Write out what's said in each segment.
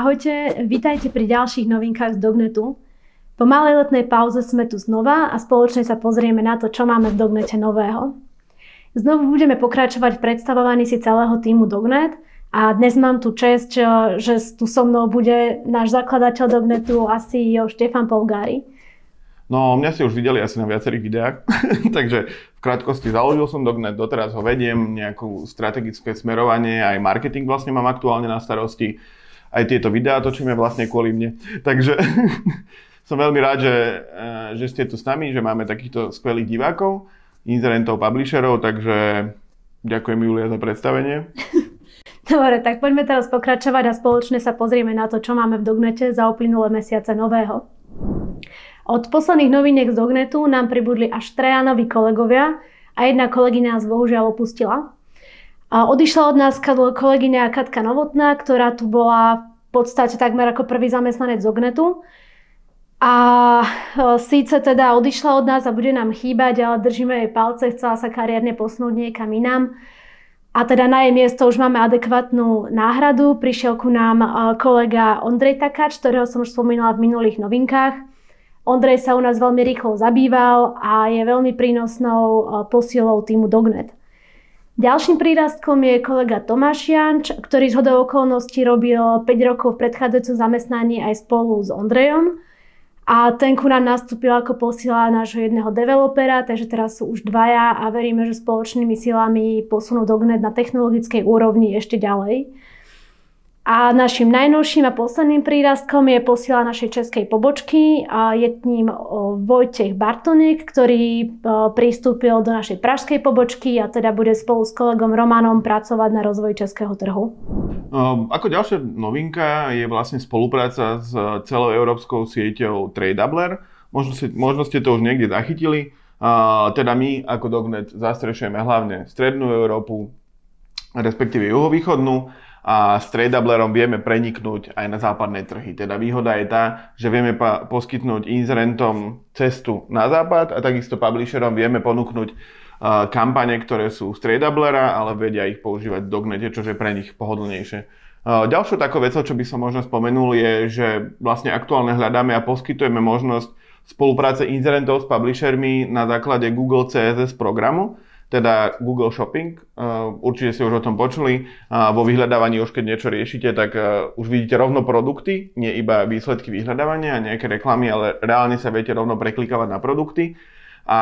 Ahojte, vítajte pri ďalších novinkách z Dognetu. Po malej letnej pauze sme tu znova a spoločne sa pozrieme na to, čo máme v Dognete nového. Znovu budeme pokračovať v predstavovaní si celého týmu Dognet a dnes mám tu čest, že tu so mnou bude náš zakladateľ Dognetu a CEO Štefan Polgári. No, mňa ste už videli asi na viacerých videách, takže v krátkosti založil som Dognet, doteraz ho vediem, nejakú strategické smerovanie, aj marketing vlastne mám aktuálne na starosti aj tieto videá točíme vlastne kvôli mne. Takže som veľmi rád, že, eh, že ste tu s nami, že máme takýchto skvelých divákov, inzerentov, publisherov, takže ďakujem Julia za predstavenie. Dobre, tak poďme teraz pokračovať a spoločne sa pozrieme na to, čo máme v Dognete za uplynulé mesiace nového. Od posledných noviniek z Dognetu nám pribudli až noví kolegovia a jedna kolegyňa nás bohužiaľ opustila. A odišla od nás kolegyňa Katka Novotná, ktorá tu bola v podstate takmer ako prvý zamestnanec Zognetu. A e, síce teda odišla od nás a bude nám chýbať, ale držíme jej palce, chcela sa kariérne posnúť niekam inám. A teda na jej miesto už máme adekvátnu náhradu. Prišiel ku nám e, kolega Ondrej Takáč, ktorého som už spomínala v minulých novinkách. Ondrej sa u nás veľmi rýchlo zabýval a je veľmi prínosnou e, posilou týmu Dognet. Ďalším prírastkom je kolega Tomáš Janč, ktorý z hodou okolností robil 5 rokov v predchádzajúcom zamestnaní aj spolu s Ondrejom. A ten ku nám nastúpil ako posila nášho jedného developera, takže teraz sú už dvaja a veríme, že spoločnými silami posunú Dognet na technologickej úrovni ešte ďalej. A našim najnovším a posledným prírastkom je posiela našej českej pobočky je ním Vojtech Bartonek, ktorý pristúpil do našej pražskej pobočky a teda bude spolu s kolegom Romanom pracovať na rozvoji českého trhu. Ako ďalšia novinka je vlastne spolupráca s celou európskou sieťou Tradeabler. Možno, možno ste to už niekde zachytili. Teda my ako Dognet zastrešujeme hlavne strednú Európu, respektíve juhovýchodnú a s Tradablerom vieme preniknúť aj na západné trhy. Teda výhoda je tá, že vieme poskytnúť inzerentom cestu na západ a takisto publisherom vieme ponúknuť kampane, ktoré sú z Tradablera, ale vedia ich používať v Dognete, čo je pre nich pohodlnejšie. Ďalšou takou vecou, čo by som možno spomenul, je, že vlastne aktuálne hľadáme a poskytujeme možnosť spolupráce inzerentov s publishermi na základe Google CSS programu, teda Google Shopping. Uh, určite ste už o tom počuli. Vo vyhľadávaní už keď niečo riešite, tak uh, už vidíte rovno produkty, nie iba výsledky vyhľadávania a nejaké reklamy, ale reálne sa viete rovno preklikávať na produkty. A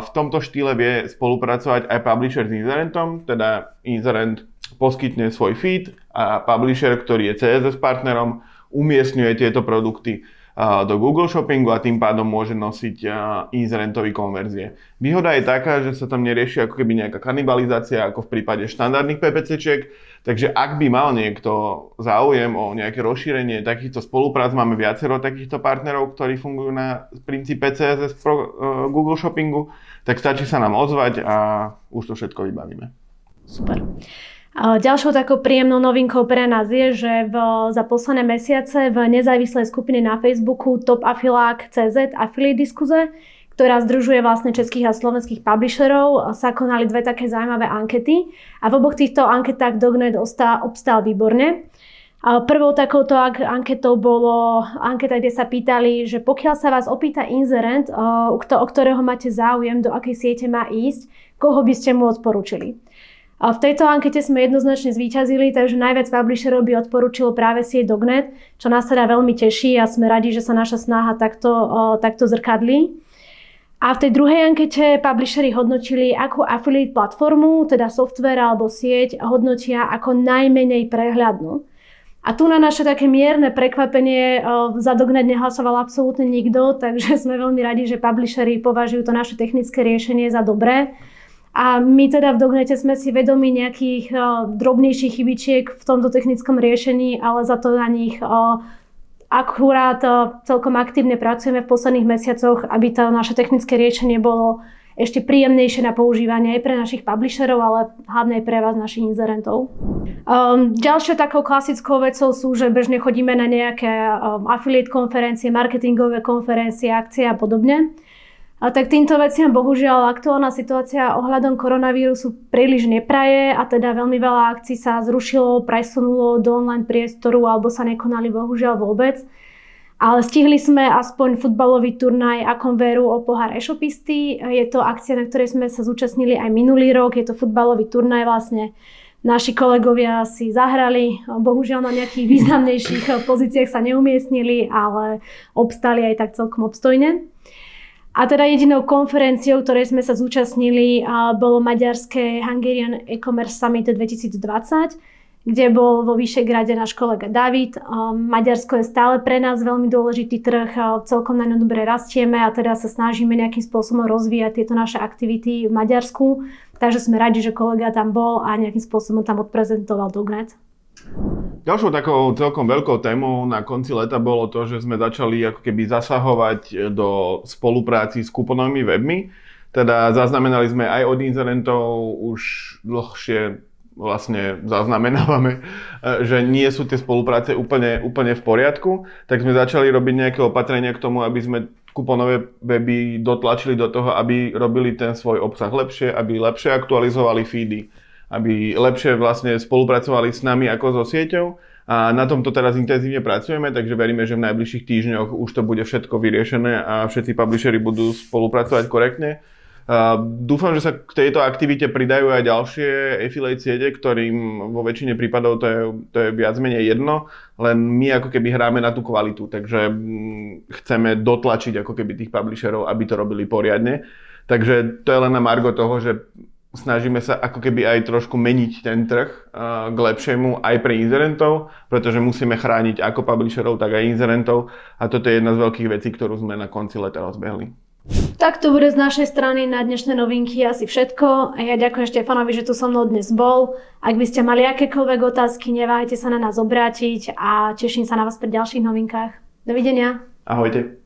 v tomto štýle vie spolupracovať aj publisher s inzerentom, teda inzerent poskytne svoj feed a publisher, ktorý je CSS partnerom, umiestňuje tieto produkty do Google Shoppingu a tým pádom môže nosiť inzerentový konverzie. Výhoda je taká, že sa tam nerieši ako keby nejaká kanibalizácia ako v prípade štandardných PPCčiek, takže ak by mal niekto záujem o nejaké rozšírenie takýchto spoluprác, máme viacero takýchto partnerov, ktorí fungujú na princípe CSS pro uh, Google Shoppingu, tak stačí sa nám ozvať a už to všetko vybavíme. Super. Ďalšou takou príjemnou novinkou pre nás je, že v, za posledné mesiace v nezávislej skupine na Facebooku Top Afilák CZ Affiliate Diskuze, ktorá združuje vlastne českých a slovenských publisherov, sa konali dve také zaujímavé ankety a v oboch týchto anketách Dognet obstál výborne. Prvou takouto anketou bolo anketa, kde sa pýtali, že pokiaľ sa vás opýta inzerent, o ktorého máte záujem, do akej siete má ísť, koho by ste mu odporúčili. V tejto ankete sme jednoznačne zvíťazili, takže najviac publisherov by odporúčilo práve sieť Dognet, čo nás teda veľmi teší a sme radi, že sa naša snaha takto, takto zrkadlí. A v tej druhej ankete publishery hodnotili, akú affiliate platformu, teda software alebo sieť, hodnotia ako najmenej prehľadnú. A tu na naše také mierne prekvapenie za Dognet nehlasoval absolútne nikto, takže sme veľmi radi, že publishery považujú to naše technické riešenie za dobré a my teda v Dognete sme si vedomi nejakých uh, drobnejších chybičiek v tomto technickom riešení, ale za to na nich uh, akurát uh, celkom aktívne pracujeme v posledných mesiacoch, aby to naše technické riešenie bolo ešte príjemnejšie na používanie aj pre našich publisherov, ale hlavne aj pre vás, našich inzerentov. Um, ďalšou takou klasickou vecou sú, že bežne chodíme na nejaké um, affiliate konferencie, marketingové konferencie, akcie a podobne. A tak týmto veciam bohužiaľ aktuálna situácia ohľadom koronavírusu príliš nepraje a teda veľmi veľa akcií sa zrušilo, presunulo do online priestoru alebo sa nekonali bohužiaľ vôbec. Ale stihli sme aspoň futbalový turnaj Akom veru o pohár e-shopisty. Je to akcia, na ktorej sme sa zúčastnili aj minulý rok. Je to futbalový turnaj vlastne. Naši kolegovia si zahrali, bohužiaľ na nejakých významnejších pozíciách sa neumiestnili, ale obstali aj tak celkom obstojne. A teda jedinou konferenciou, ktorej sme sa zúčastnili, bolo maďarské Hungarian E-commerce Summit 2020, kde bol vo Vyšegrade náš kolega David. Maďarsko je stále pre nás veľmi dôležitý trh, celkom na ňom dobre rastieme a teda sa snažíme nejakým spôsobom rozvíjať tieto naše aktivity v Maďarsku. Takže sme radi, že kolega tam bol a nejakým spôsobom tam odprezentoval Dognet. Ďalšou takou celkom veľkou témou na konci leta bolo to, že sme začali ako keby zasahovať do spolupráci s kuponovými webmi. Teda zaznamenali sme aj od inzerentov už dlhšie vlastne zaznamenávame, že nie sú tie spolupráce úplne, úplne v poriadku, tak sme začali robiť nejaké opatrenia k tomu, aby sme kuponové weby dotlačili do toho, aby robili ten svoj obsah lepšie, aby lepšie aktualizovali feedy, aby lepšie vlastne spolupracovali s nami ako so sieťou. A na tomto teraz intenzívne pracujeme, takže veríme, že v najbližších týždňoch už to bude všetko vyriešené a všetci publishery budú spolupracovať korektne. Uh, dúfam, že sa k tejto aktivite pridajú aj ďalšie affiliate siete, ktorým vo väčšine prípadov to je, to je viac menej jedno, len my ako keby hráme na tú kvalitu, takže mm, chceme dotlačiť ako keby tých publisherov, aby to robili poriadne. Takže to je len na margo toho, že snažíme sa ako keby aj trošku meniť ten trh k lepšiemu aj pre inzerentov, pretože musíme chrániť ako publisherov, tak aj inzerentov a toto je jedna z veľkých vecí, ktorú sme na konci leta rozbehli. Tak to bude z našej strany na dnešné novinky asi všetko. Ja ďakujem Štefanovi, že tu so mnou dnes bol. Ak by ste mali akékoľvek otázky, neváhajte sa na nás obrátiť a teším sa na vás pri ďalších novinkách. Dovidenia. Ahojte.